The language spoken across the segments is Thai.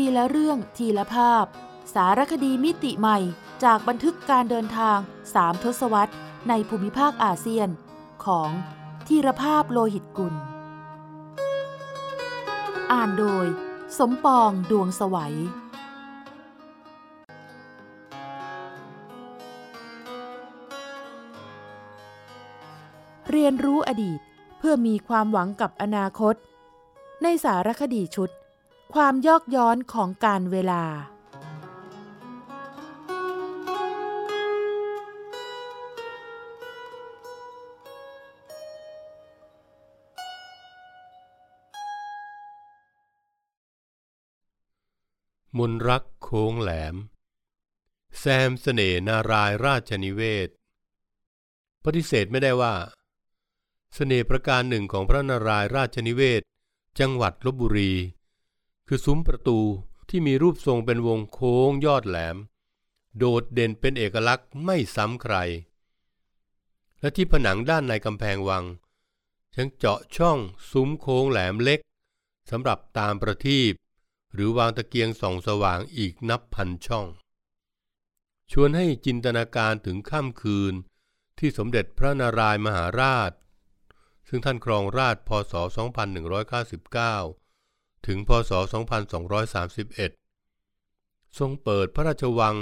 ทีละเรื่องทีละภาพ สารคดีมิติใหม่จากบันทึกการเดินทางสามทศวรรษในภูมิภาคอาเซียน ของทีรภาพโลหิตกุล อ่านโดย สมปองดวงสวัยเรียนรู้อดีตเพื่อมีความหวังกับอนาคต ในสารคดีชุด ความยอกย้อนของการเวลา มนรักโค้งแหลม แซมเสน่นารายราชนิเวศ ปฏิเสธไม่ได้ว่าเสน่ห์ประการหนึ่งของพระนารายราชนิเวศ จังหวัดลบบุรี คือซุ้มประตูที่มีรูปทรงเป็นวงโค้งยอดแหลม โดดเด่นเป็นเอกลักษณ์ไม่ซ้ำใคร และที่ผนังด้านในกำแพงวังยังเจาะช่องซุ้มโค้งแหลมเล็กสำหรับตามประทีปหรือวางตะเกียงส่องสว่างอีกนับพันช่อง ชวนให้จินตนาการถึงค่ำคืนที่สมเด็จพระนารายมหาราช ซึ่งท่านครองราชพศ 2199 ถึงพศ 2231 ทรงเปิดพระราชวัง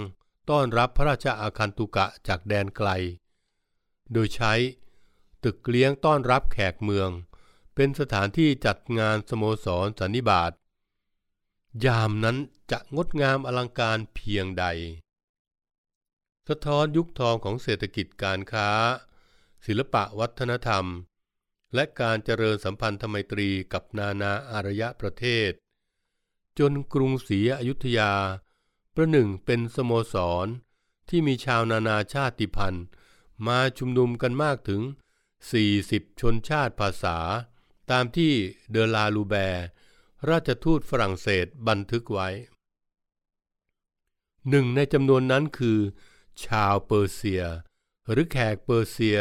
ต้อนรับพระราชอาคันตุกะจากแดนไกล โดยใช้ตึกเลี้ยงต้อนรับแขกเมือง เป็นสถานที่จัดงานสโมสรสันนิบาต ยามนั้นจะงดงามอลังการเพียงใด สะท้อนยุคทองของเศรษฐกิจการค้า ศิลปะวัฒนธรรม และการเจริญสัมพันธไมตรีกับนานาอารยประเทศ จนกรุงศรีอยุธยา ประหนึ่งเป็นสโมสร ที่มีชาวนานาชาติพันธุ์มาชุมนุมกันมากถึง 40 ชนชาติภาษา ตามที่เดลาลูแบร์ราชทูตฝรั่งเศสบันทึกไว้ หนึ่งในจำนวนนั้นคือ ชาวเปอร์เซีย หรือแขกเปอร์เซีย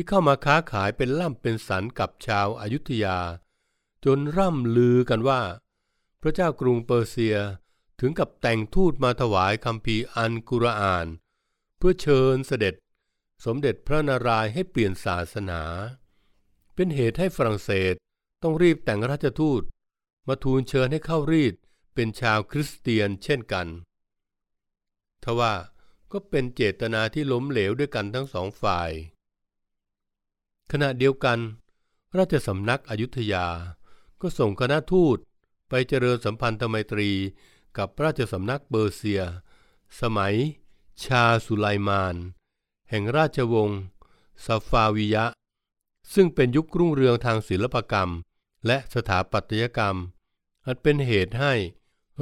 ที่เข้ามาค้าขายเป็นล่ำเป็นสันกับชาวอายุทยา จนร่ำลือกันว่า พระเจ้ากรุงเปอร์เซียถึงกับแต่งทูตมาถวายคำพีอันกุรอาน เพื่อเชิญเสด็จสมเด็จพระนารายณ์ให้เปลี่ยนศาสนา เป็นเหตุให้ฝรั่งเศสต้องรีบแต่งราชทูต มาทูลเชิญให้เข้ารีดเป็นชาวคริสเตียนเช่นกัน ทว่าก็เป็นเจตนาที่ล้มเหลวด้วยกันทั้งสองฝ่าย ขณะเดียวกัน ราชสำนักอยุธยา ก็ส่งคณะทูตไปเจริญสัมพันธไมตรีกับราชสำนักเบอร์เซีย สมัย ชาสุไลมาน แห่งราชวงศ์ซาฟาวิยะ ซึ่งเป็นยุครุ่งเรืองทางศิลปกรรม และสถาปัตยกรรม อันเป็นเหตุให้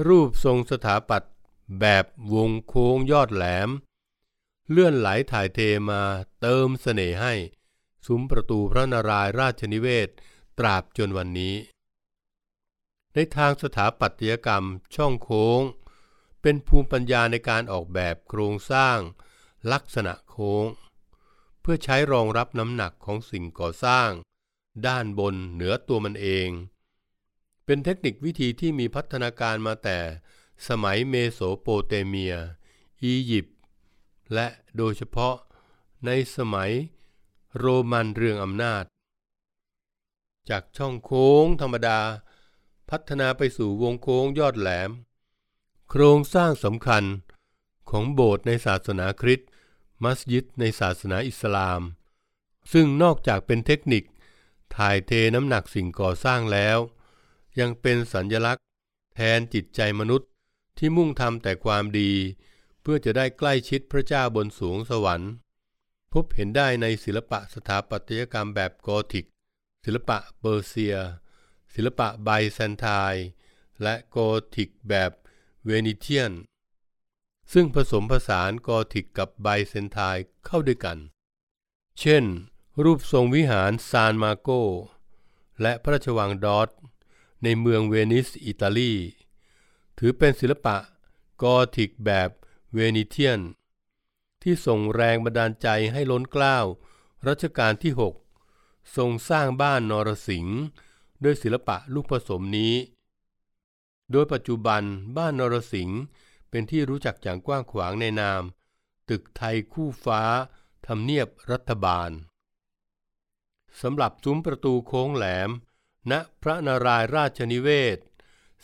รูปทรงสถาปัตย์แบบวงโค้งยอดแหลม เลื่อนไหลถ่ายเทมาเติมเสน่ห์ให้ ซุ้มประตูพระนารายราชนิเวศ ตราบจนวันนี้ ในทางสถาปัตยกรรมช่องโค้ง เป็นภูมิปัญญาในการออกแบบโครงสร้าง ลักษณะโค้ง เพื่อใช้รองรับน้ำหนักของสิ่งก่อสร้าง ด้านบนเหนือตัวมันเอง เป็นเทคนิควิธีที่มีพัฒนาการมาแต่สมัยเมโสโปเตเมีย อียิปต์และโดยเฉพาะในสมัย โรมันเรืองอำนาจ จากช่องโค้งธรรมดา พัฒนาไปสู่วงโค้งยอดแหลม โครงสร้างสำคัญของโบสถ์ในศาสนาคริสต์มัสยิดในศาสนาอิสลาม ซึ่งนอกจากเป็นเทคนิคถ่ายเทน้ำหนักสิ่งก่อสร้างแล้ว ยังเป็นสัญญลักษณ์ แทนจิตใจมนุษย์ที่มุ่งทำแต่ความดี เพื่อจะได้ใกล้ชิดพระเจ้าบนสูงสวรรค์ พบเห็นได้ในศิลปะสถาปัตยกรรมแบบกอธิก ศิลปะเปอร์เซีย ศิลปะไบแซนไทน์และกอธิกแบบ Venetian ซึ่งผสมผสานกอธิกกับไบแซนไทน์เข้าด้วยกัน เช่น รูปทรงวิหารซานมาร์โกและพระราชวังดอจในเมืองเวนิสอิตาลี ถือเป็นศิลปะกอธิกแบบ Venetian ที่ส่งแรงบันดาลใจให้ล้นเกล้ารัชกาลที่ 6 ทรงสร้างบ้านนรสิงห์ด้วยศิลปะลูกผสมนี้ โดยปัจจุบันบ้านนรสิงห์เป็นที่รู้จักอย่างกว้างขวางในนาม ตึกไทยคู่ฟ้าทำเนียบรัฐบาลสำหรับซุ้มประตูโค้งแหลม ณพระนารายราชนิเวศ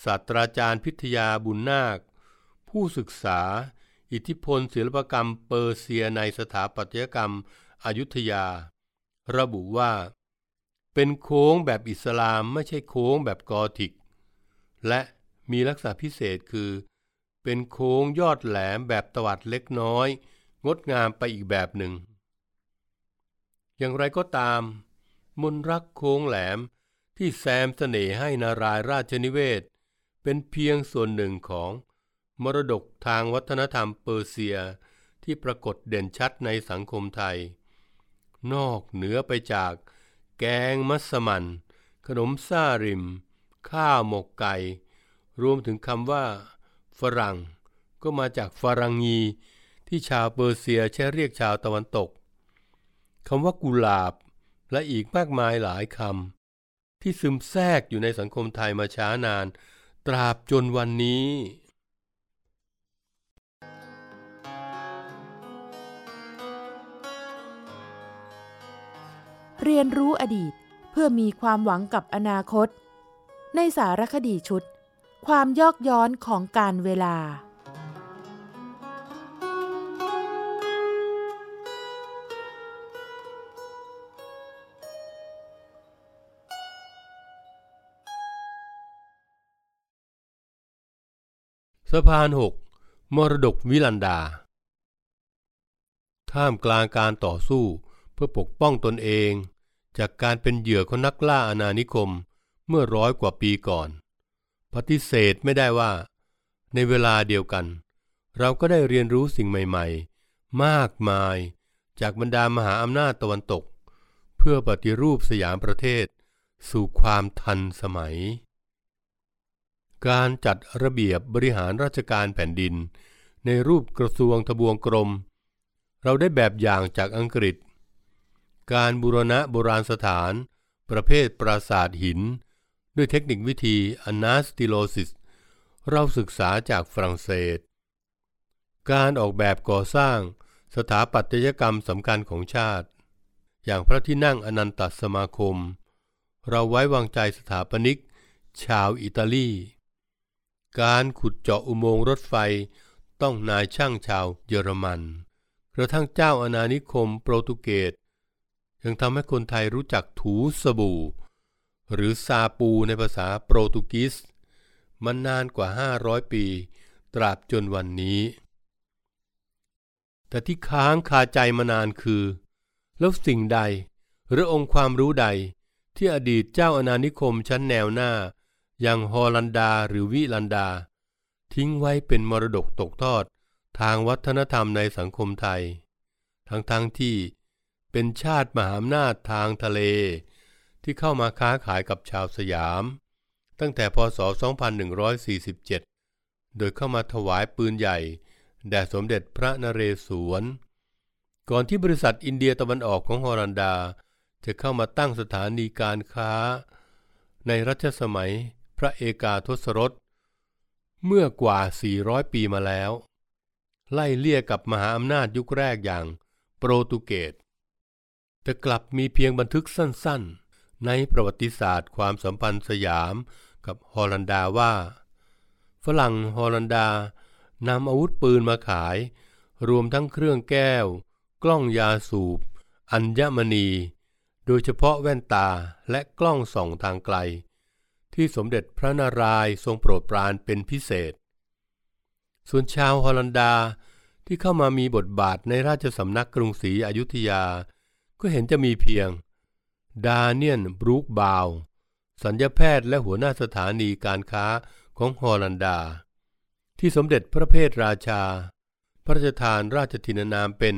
ศาสตราจารย์พิทยาบุญนาค ผู้ศึกษา อิทธิพลศิลปกรรมเปอร์เซียในสถาปัตยกรรมอยุธยา ระบุว่า เป็นโค้งแบบอิสลามไม่ใช่โค้งแบบกอธิก และมีลักษณะพิเศษคือ เป็นโค้งยอดแหลมแบบตวัดเล็กน้อย งดงามไปอีกแบบหนึ่ง อย่างไรก็ตาม มนรักโค้งแหลมที่แซมเสน่ห์ให้นารายราชนิเวศ เป็นเพียงส่วนหนึ่งของ มรดกทางวัฒนธรรมเปอร์เซียที่ปรากฏเด่นชัดในสังคมไทย นอกเหนือไปจากแกงมัสมันขนมซ่าริม ข้าวหมกไก่ รวมถึงคำว่า ฝรั่ง ก็มาจากฝรังงี ที่ชาวเปอร์เซียใช้เรียกชาวตะวันตกคำว่ากุหลาบ และอีกมากมายหลายคำที่ซึมแทรกอยู่ในสังคมไทยมาช้านาน ตราบจนวันนี้ เรียนรู้อดีตเพื่อมีความหวังกับอนาคต ในสารคดีชุด ความยอกย้อนของการเวลา สะพานหกมรดกวิลันดา ท่ามกลางการต่อสู้ พื่อปกป้องตนเอง จากการเป็นเหยื่อของนักล่าอาณานิคมเมื่อร้อยกว่าปีก่อน ปฏิเสธไม่ได้ว่า ในเวลาเดียวกัน เราก็ได้เรียนรู้สิ่งใหม่ ๆ มากมาย จากบรรดามหาอำนาจตะวันตก เพื่อปฏิรูปสยามประเทศ สู่ความทันสมัย การจัดระเบียบบริหารราชการแผ่นดิน ในรูปกระทรวงทบวงกรม เราได้แบบอย่างจากอังกฤษ การบูรณะโบราณสถาน ประเภทปราสาทหิน ด้วยเทคนิควิธีอนาสติโลซิส เราศึกษาจากฝรั่งเศส การออกแบบก่อสร้างสถาปัตยกรรมสำคัญของชาติ อย่างพระที่นั่งอนันตสมาคม เราไว้วางใจสถาปนิก ชาวอิตาลี การขุดเจาะอุโมงค์รถไฟต้องนายช่างชาวเยอรมัน กระทั่งเจ้าอาณานิคมโปรตุเกส ยังทำให้คนไทยรู้จักถูสบู่ หรือซาปูในภาษาโปรตุกีสมันนานกว่า 500 ปี ตราบจนวันนี้ แต่ที่ค้างคาใจมานานคือ แล้วสิ่งใดหรือองค์ความรู้ใดที่อดีตเจ้าอาณานิคมชั้นแนวหน้า อย่างฮอลันดาหรือวิลันดา ทิ้งไว้เป็นมรดกตกทอดทางวัฒนธรรมในสังคมไทย ทั้งๆทที่ เป็นชาติมหาอำนาจทางทะเล ที่เข้ามาค้าขายกับชาวสยาม ตั้งแต่พศ 2147 โดยเข้ามาถวายปืนใหญ่ แด่สมเด็จพระนเรศวร ก่อนที่บริษัทอินเดียตะวันออกของฮอลันดา จะเข้ามาตั้งสถานีการค้า ในรัชสมัยพระเอกาทศรส เมื่อกว่า 400 ปีมาแล้ว ไล่เลี่ยกับมหาอำนาจยุคแรกอย่างโปรตุเกส แต่กลับมีเพียงบันทึกสั้นๆ ในประวัติศาสตร์ความสัมพันธ์สยามกับฮอลันดาว่า ฝรั่งฮอลันดานำอาวุธปืนมาขาย รวมทั้งเครื่องแก้ว กล้องยาสูบ อัญมณี โดยเฉพาะแว่นตาและกล้องส่องทางไกล ที่สมเด็จพระนารายณ์ทรงโปรดปรานเป็นพิเศษ ส่วนชาวฮอลันดาที่เข้ามามีบทบาทในราชสำนักกรุงศรีอยุธยา ก็เห็นจะมีเพียง ดาเนียนบรูคบาว สัญญาแพทย์และหัวหน้าสถานีการค้าของฮอลันดา ที่สมเด็จพระเพทราชา พระราชทานราชทินานามเป็น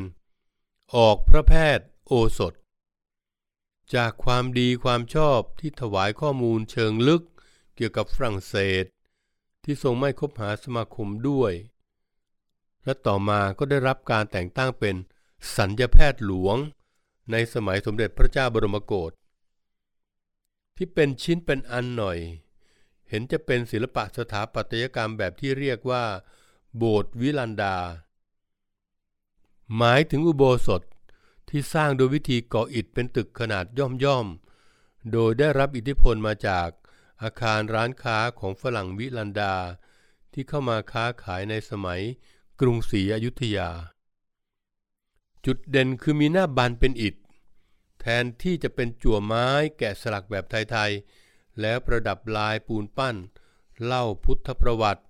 ออกพระแพทย์โอสถ จากความดีความชอบที่ถวายข้อมูลเชิงลึกเกี่ยวกับฝรั่งเศส ที่ทรงไม่คบหาสมาคมด้วย และต่อมาก็ได้รับการแต่งตั้งเป็นสัญญาแพทย์หลวง ในสมัยสมเด็จพระเจ้าบรมโกศที่เป็นชิ้นเป็นอันหน่อย เห็นจะเป็นศิลปะสถาปัตยกรรมแบบที่เรียกว่า โบสถ์วิลันดา หมายถึงอุโบสถที่สร้างโดยวิธีก่ออิฐเป็นตึกขนาดย่อมๆ โดยได้รับอิทธิพลมาจากอาคารร้านค้าของฝรั่งวิลันดา ที่เข้ามาค้าขายในสมัยกรุงศรีอยุธยา จุดเด่นคือมีหน้าบานเป็นอิฐ แทนที่จะเป็นจั่วไม้แกะสลักแบบไทยๆ แล้วประดับลายปูนปั้น เล่าพุทธประวัติ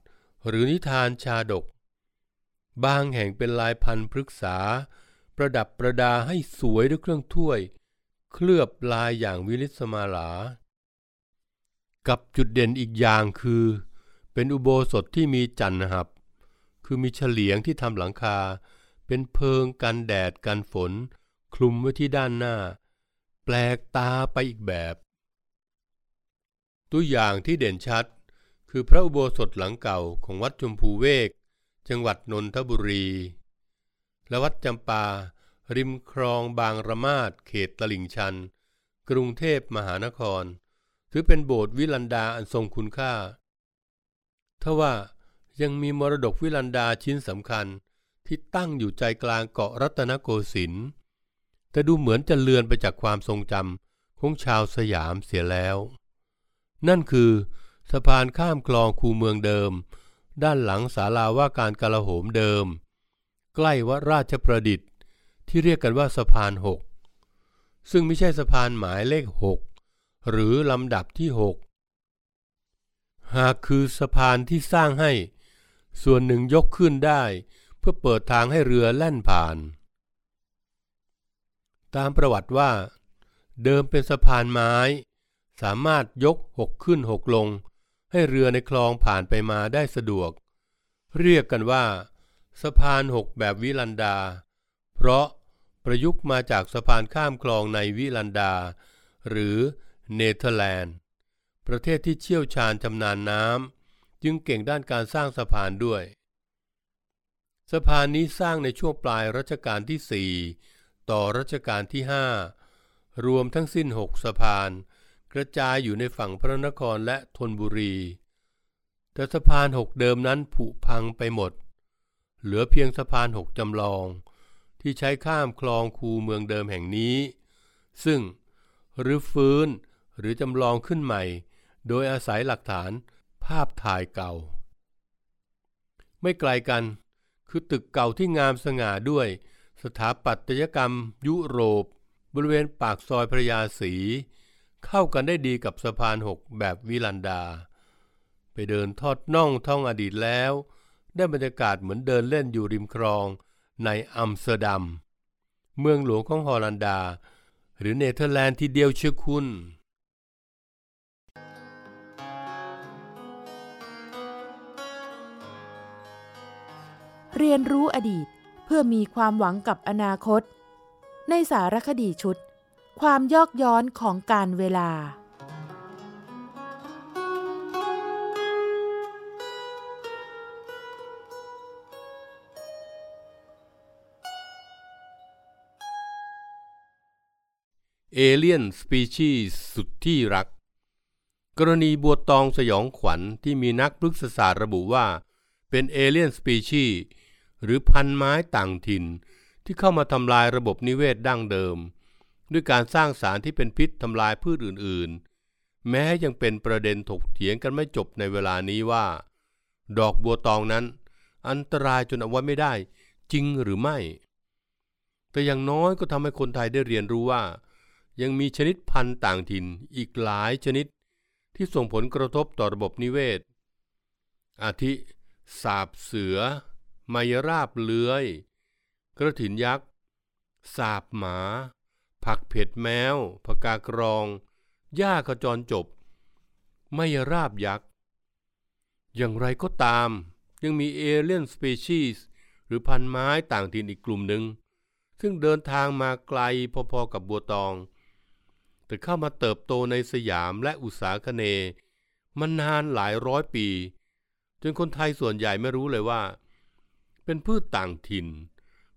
หรือนิทานชาดก บางแห่งเป็นลายพันพฤกษา ประดับประดาให้สวยด้วยเครื่องถ้วย เคลือบลายอย่างวิลิสมาลา กับจุดเด่นอีกอย่างคือ เป็นอุโบสถที่มีจันหับ คือมีเฉลียงที่ทำหลังคา เป็นเพิงกันแดดกันฝน คลุมไว้ที่ด้านหน้า แปลกตาไปอีกแบบ ตัวอย่างที่เด่นชัด คือพระอุโบสถหลังเก่าของวัดชมพูเวก จังหวัดนนทบุรี และวัดจำปา ริมคลองบางระมาดเขตตลิ่งชัน กรุงเทพมหานคร ถือเป็นโบสถ์วิลันดาอันทรงคุณค่าทว่ายังมีมรดกวิลันดาชิ้นสำคัญ ที่ตั้งอยู่ใจกลางเกาะรัตนโกสินทร์แต่ดูเหมือนจะเลือนไปจากความทรงจำของชาวสยามเสียแล้ว นั่นคือสะพานข้ามคลองคูเมืองเดิม ด้านหลังศาลาว่าการกลาโหมเดิม ใกล้วัดราชประดิษฐ์ ที่เรียกกันว่าสะพานหกซึ่งไม่ใช่สะพานหมายเลขหกหรือลำดับที่หกหากคือสะพานที่สร้างให้ ส่วนหนึ่งยกขึ้นได้ พื่อเปิดทางให้เรือแล่นผ่าน ตามประวัติว่า เดิมเป็นสะพานไม้ สามารถยกหกขึ้นหกลง ให้เรือในคลองผ่านไปมาได้สะดวก เรียกกันว่า สะพานหกแบบวิลันดา เพราะประยุกต์มาจากสะพานข้ามคลองในวิลันดา หรือเนเธอร์แลนด์ ประเทศที่เชี่ยวชาญชำนาญน้ำจึงเก่งด้านการสร้างสะพานด้วย สะพานนี้สร้างในช่วงปลายรัชกาลที่ 4 ต่อรัชกาลที่ 5 รวมทั้งสิ้นหกสะพาน กระจายอยู่ในฝั่งพระนครและธนบุรี แต่สะพานหกเดิมนั้นผุพังไปหมด เหลือเพียงสะพานหกจำลอง ที่ใช้ข้ามคลองคูเมืองเดิมแห่งนี้ ซึ่งหรือฟื้นหรือจำลองขึ้นใหม่ โดยอาศัยหลักฐานภาพถ่ายเก่า ไม่ไกลกัน คือตึกเก่าที่งามสง่าด้วย สถาปัตยกรรม ยุโรป บริเวณปากซอยพระยาศรีเข้ากันได้ดีกับสะพานหกแบบวิลันดา ไปเดินทอดน่องท่องอดีตแล้ว ได้บรรยากาศเหมือนเดินเล่นอยู่ริมคลองในอัมสเตอร์ดัม เมืองหลวงของฮอลันดา หรือเนเธอร์แลนด์ทีเดียวเชียวคุณ เรียนรู้อดีตเพื่อมีความหวังกับอนาคต ในสารคดีชุด ความยอกย้อนของกาลเวลา alien species สุดที่รัก กรณีบัวตองสยองขวัญที่มีนักพฤกษศาสตร์ระบุว่า เป็น alien species หรือพันธุ์ไม้ต่างถิ่น ที่เข้ามาทำลายระบบนิเวศดั้งเดิม ด้วยการสร้างสารที่เป็นพิษทำลายพืชอื่นๆ แม้ยังเป็นประเด็นถกเถียงกันไม่จบในเวลานี้ว่า ดอกบัวตองนั้น อันตรายจนเอาไว้ไม่ได้จริงหรือไม่ แต่อย่างน้อยก็ทำให้คนไทยได้เรียนรู้ว่า ยังมีชนิดพันธุ์ต่างถิ่นอีกหลายชนิด ที่ส่งผลกระทบต่อระบบนิเวศ อาทิสาบเสือ ไมยราบเลื้อย กระถินยักษ์ สาบหมา ผักเผ็ดแมวผกากรอง หญ้าขจรจบ ไมยราบยักษ์ อย่างไรก็ตาม ยังมี alien species หรือพันธุ์ไม้ต่างถิ่นอีกกลุ่มหนึ่ง ซึ่งเดินทางมาไกลพอๆกับบัวตอง แต่เข้ามาเติบโตในสยามและอุษาคเนย์มานานหลายร้อยปี จนคนไทยส่วนใหญ่ไม่รู้เลยว่า เป็นพืชต่างถิ่น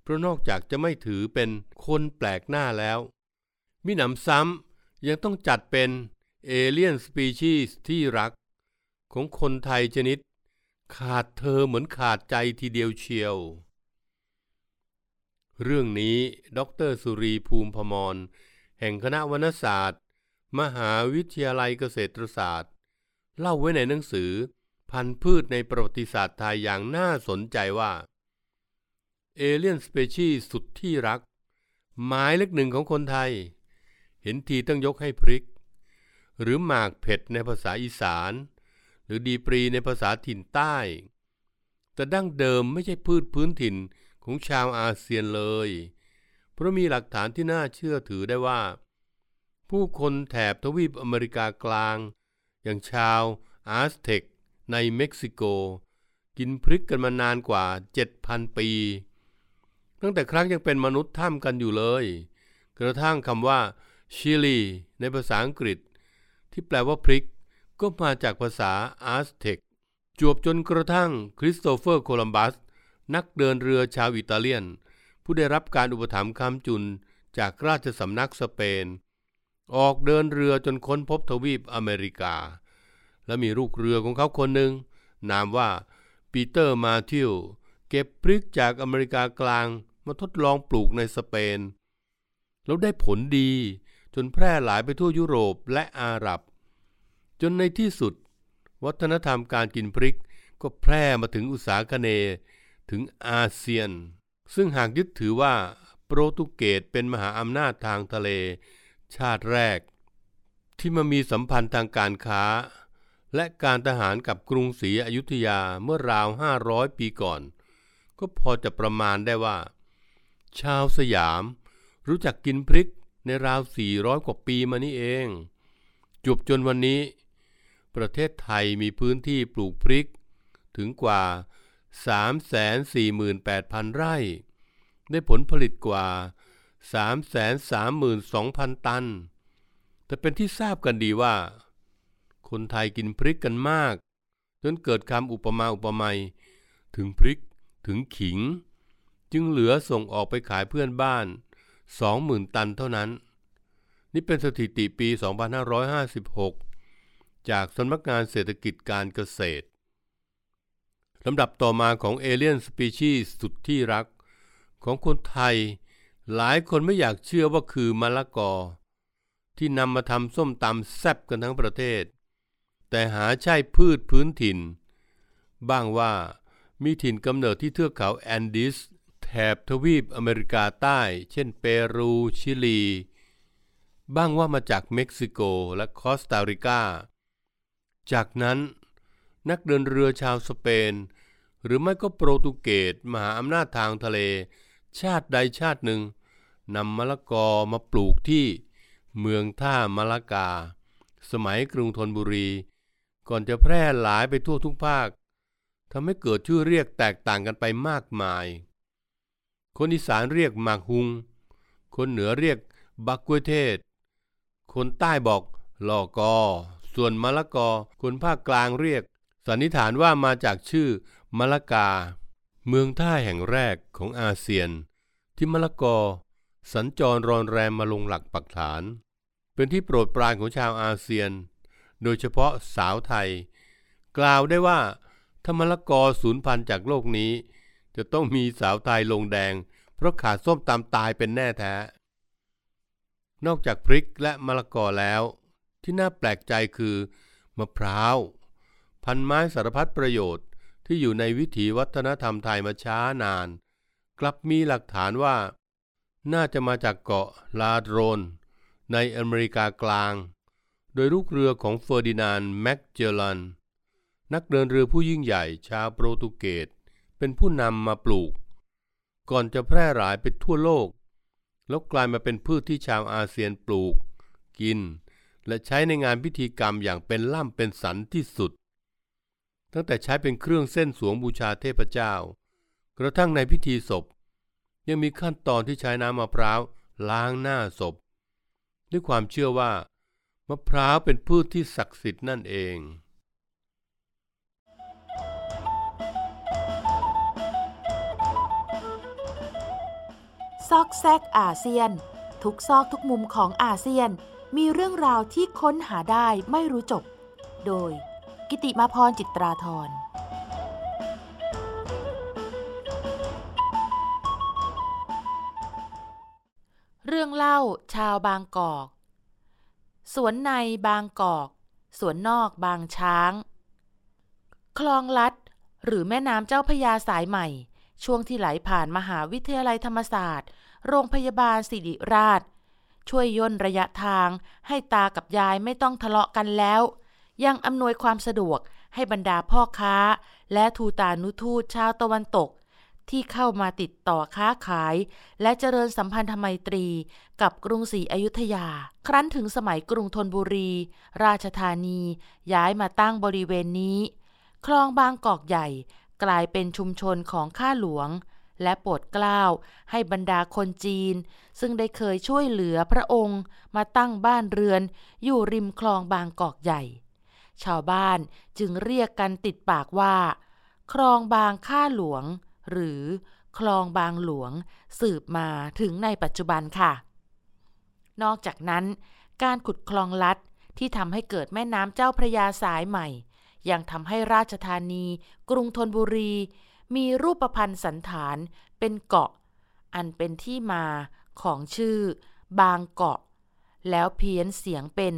เพราะนอกจากจะไม่ถือเป็นคนแปลกหน้าแล้ว มิหนำซ้ำยังต้องจัดเป็นalien species ที่รัก ของคนไทยชนิด ขาดเธอเหมือนขาดใจทีเดียวเชียว เรื่องนี้ดร.สุรีย์ ภูมิภมร แห่งคณะวรรณศาสตร์ มหาวิทยาลัยเกษตรศาสตร์ เล่าไว้ในหนังสือพันธุ์พืชในประวัติศาสตร์ไทยอย่างน่าสนใจว่า alien species สุดที่รัก หมายเลขหนึ่งของคนไทย เห็นทีต้องยกให้พริก หรือหมากเผ็ดในภาษาอีสาน หรือดีปรีในภาษาถิ่นใต้ แต่ดั้งเดิมไม่ใช่พืชพื้นถิ่นของชาวอาเซียนเลย เพราะมีหลักฐานที่น่าเชื่อถือได้ว่า ผู้คนแถบทวีปอเมริกากลาง อย่างชาวอาสเท็กในเม็กซิโก กินพริกกันมานานกว่า 7,000 ปี ตั้งแต่ครั้งยังเป็นมนุษย์ถ้ำกันอยู่เลย กระทั่งคำว่าชิลีในภาษาอังกฤษ ที่แปลว่าพริก ก็มาจากภาษาอาสเท็กจวบจนกระทั่งคริสโตเฟอร์โคลัมบัส นักเดินเรือชาวอิตาเลียน ผู้ได้รับการอุปถัมภ์คำจุนจากราชสำนักสเปน ออกเดินเรือจนค้นพบทวีปอเมริกา และมีลูกเรือของเขาคนหนึ่ง นามว่าปีเตอร์มาทิวเก็บพริกจากอเมริกากลาง มาทดลองปลูกในสเปน แล้วได้ผลดีจนแพร่หลายไปทั่วยุโรปและอาหรับ จนในที่สุด วัฒนธรรมการกินพริกก็แพร่มาถึงอุตสาคเนถึงอาเซียน ซึ่งหากยึดถือว่าโปรตุเกสเป็นมหาอำนาจทางทะเล ชาติแรก ที่มามีสัมพันธ์ทางการค้า และการทหารกับกรุงศรีอยุธยาเมื่อราว 500 ปีก่อน ก็พอจะประมาณได้ว่า ชาวสยาม รู้จักกินพริกในราว 400 กว่าปีมานี้เอง จบจนวันนี้ ประเทศไทยมีพื้นที่ปลูกพริก ถึงกว่า 348,000 ไร่ ได้ผลผลิตกว่า 332,000 ตัน แต่เป็นที่ทราบกันดีว่า คนไทยกินพริกกันมาก จนเกิดคำอุปมาอุปไมยถึงพริกถึงขิง จึงเหลือส่งออกไปขายเพื่อนบ้าน 20,000 ตันเท่านั้น นี่เป็นสถิติปี 2556 จากสำนักงานเศรษฐกิจการเกษตรลำดับต่อมาของ alien species สุดที่รัก ของคนไทย หลายคนไม่อยากเชื่อว่าคือมะละกอ ที่นำมาทำส้มตำแซ่บกันทั้งประเทศ แต่หาใช่พืชพื้นถิ่น บ้างว่ามีถิ่นกำเนิดที่เทือกเขาแอนดิส แถบทวีปอเมริกาใต้ เช่นเปรูชิลี บ้างว่ามาจากเม็กซิโกและคอสตาริกา จากนั้นนักเดินเรือชาวสเปน หรือไม่ก็โปรตุเกสมหาอำนาจทางทะเล ชาติใดชาติหนึ่งนำมะละกอมาปลูกที่เมืองท่ามะละกา สมัยกรุงธนบุรี ก่อนจะแพร่หลายไปทั่วทุกภาคทำให้เกิดชื่อเรียกแตกต่างกันไปมากมาย คนอีสานเรียกหมากหุง คนเหนือเรียกบักกล้วยเทศ คนใต้บอกลอกอ ส่วนมะละกอ คนภาคกลางเรียก สันนิษฐานว่ามาจากชื่อมะละกา เมืองท่าแห่งแรกของอาเซียน ที่มะละกอ สัญจรรอนแรมมาลงหลักปักฐาน เป็นที่โปรดปรานของชาวอาเซียน โดยเฉพาะสาวไทย กล่าวได้ว่าถ้ามะละกอสูญพันธุ์จากโลกนี้ จะต้องมีสาวไทยลงแดง เพราะขาดส้มตำตายเป็นแน่แท้ นอกจากพริกและมะละกอแล้ว ที่น่าแปลกใจคือ มะพร้าว พันธุ์ไม้สารพัดประโยชน์ที่อยู่ในวิถีวัฒนธรรมไทยมาช้านาน กลับมีหลักฐานว่า น่าจะมาจากเกาะลาโดรน ในอเมริกากลาง โดยลูกเรือของเฟอร์ดินานด์แมกเจลัน นักเดินเรือผู้ยิ่งใหญ่ชาวโปรตุเกส เป็นผู้นำมาปลูก ก่อนจะแพร่หลายไปทั่วโลก แล้วกลายมาเป็นพืชที่ชาวอาเซียนปลูก กิน และใช้ในงานพิธีกรรมอย่างเป็นล่ำเป็นสันที่สุด ตั้งแต่ใช้เป็นเครื่องเส้นสวงบูชาเทพเจ้า กระทั่งในพิธีศพ ยังมีขั้นตอนที่ใช้น้ำมะพร้าวล้างหน้าศพ ด้วยความเชื่อว่ามะพร้าวเป็นพืชที่ศักดิ์สิทธิ์นั่นเอง ซอกแซกอาเซียน ทุกซอกทุกมุมของอาเซียน มีเรื่องราวที่ค้นหาได้ไม่รู้จบ โดย กิติมาพรจิตราธรเรื่องเล่าชาวบางกอก สวนในบางกอก สวนนอกบางช้าง คลองลัด หรือแม่น้ำเจ้าพยาสายใหม่ ช่วงที่ไหลผ่านมหาวิทยาลัยธรรมศาสตร์ โรงพยาบาลสิริราช ช่วยย่นระยะทาง ให้ตากับยายไม่ต้องทะเลาะกันแล้ว ยังอำนวยความสะดวกให้บรรดาพ่อค้า และทูตานุทูตชาวตะวันตก ที่เข้ามาติดต่อค้าขาย และเจริญสัมพันธไมตรีกับกรุงศรีอยุธยา ครั้นถึงสมัยกรุงธนบุรี ราชธานี ย้ายมาตั้งบริเวณนี้ คลองบางกอกใหญ่ กลายเป็นชุมชนของข้าหลวง และโปรดเกล้าให้บรรดาคนจีน ซึ่งได้เคยช่วยเหลือพระองค์มาตั้งบ้านเรือนอยู่ริมคลองบางกอกใหญ่ ชาวบ้านจึงเรียกกันติดปากว่า คลองบางข้าหลวง หรือคลองบางหลวงสืบมาถึงในปัจจุบันค่ะ นอกจากนั้น การขุดคลองลัดที่ทำให้เกิดแม่น้ำเจ้าพระยาสายใหม่ ยังทำให้ราชธานี กรุงธนบุรี มีรูปพันธ์สันฐานเป็นเกาะ อันเป็นที่มาของชื่อ บางเกาะ แล้วเพี้ยนเสียงเป็น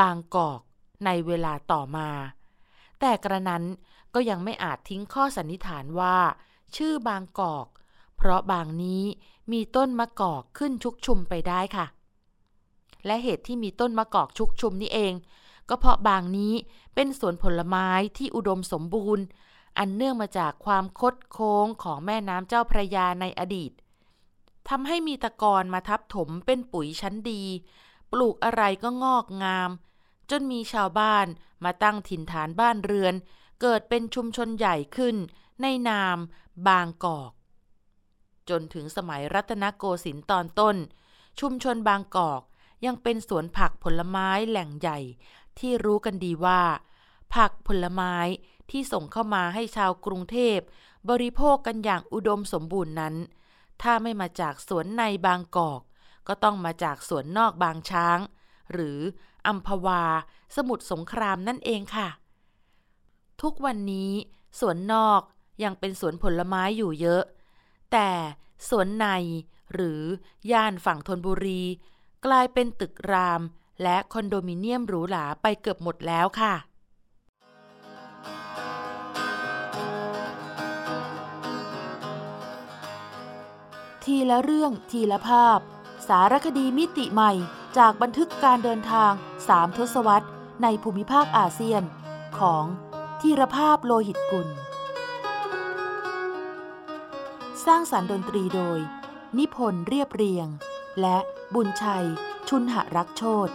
บางกอกในเวลาต่อมา แต่กระนั้นก็ยังไม่อาจทิ้งข้อสันนิษฐานว่า ชื่อบางกอก เพราะบางนี้มีต้นมะกอกขึ้นชุกชุมไปได้ค่ะ และเหตุที่มีต้นมะกอกชุกชุมนี่เอง ก็เพราะบางนี้เป็นสวนผลไม้ที่อุดมสมบูรณ์ อันเนื่องมาจากความคดโค้งของแม่น้ำเจ้าพระยาในอดีตทำให้มีตะกอนมาทับถมเป็นปุ๋ยชั้นดี ปลูกอะไรก็งอกงาม จนมีชาวบ้านมาตั้งถิ่นฐานบ้านเรือน เกิดเป็นชุมชนใหญ่ขึ้น ในนามบางกอก จนถึงสมัยรัตนโกสินทร์ตอนต้น ชุมชนบางกอกยังเป็นสวนผักผลไม้แหล่งใหญ่ ที่รู้กันดีว่า ผักผลไม้ที่ส่งเข้ามาให้ชาวกรุงเทพ บริโภคกันอย่างอุดมสมบูรณ์นั้น ถ้าไม่มาจากสวนในบางกอก ก็ต้องมาจากสวนนอกบางช้าง หรืออัมพวา สมุทรสงครามนั่นเองค่ะ ทุกวันนี้สวนนอกยังเป็นสวนผลไม้อยู่เยอะ แต่สวนในหรือย่านฝั่งธนบุรี กลายเป็นตึกราม และคอนโดมิเนียมหรูหราไปเกือบหมดแล้วค่ะทีละเรื่องทีละภาพ สารคดีมิติใหม่ จากบันทึกการเดินทางสามทศวรรษ ในภูมิภาคอาเซียน ของทีรภาพโลหิตกุล สร้างสรรค์ดนตรีโดย นิพนธ์เรียบเรียง และบุญชัย ชุนหรักโชต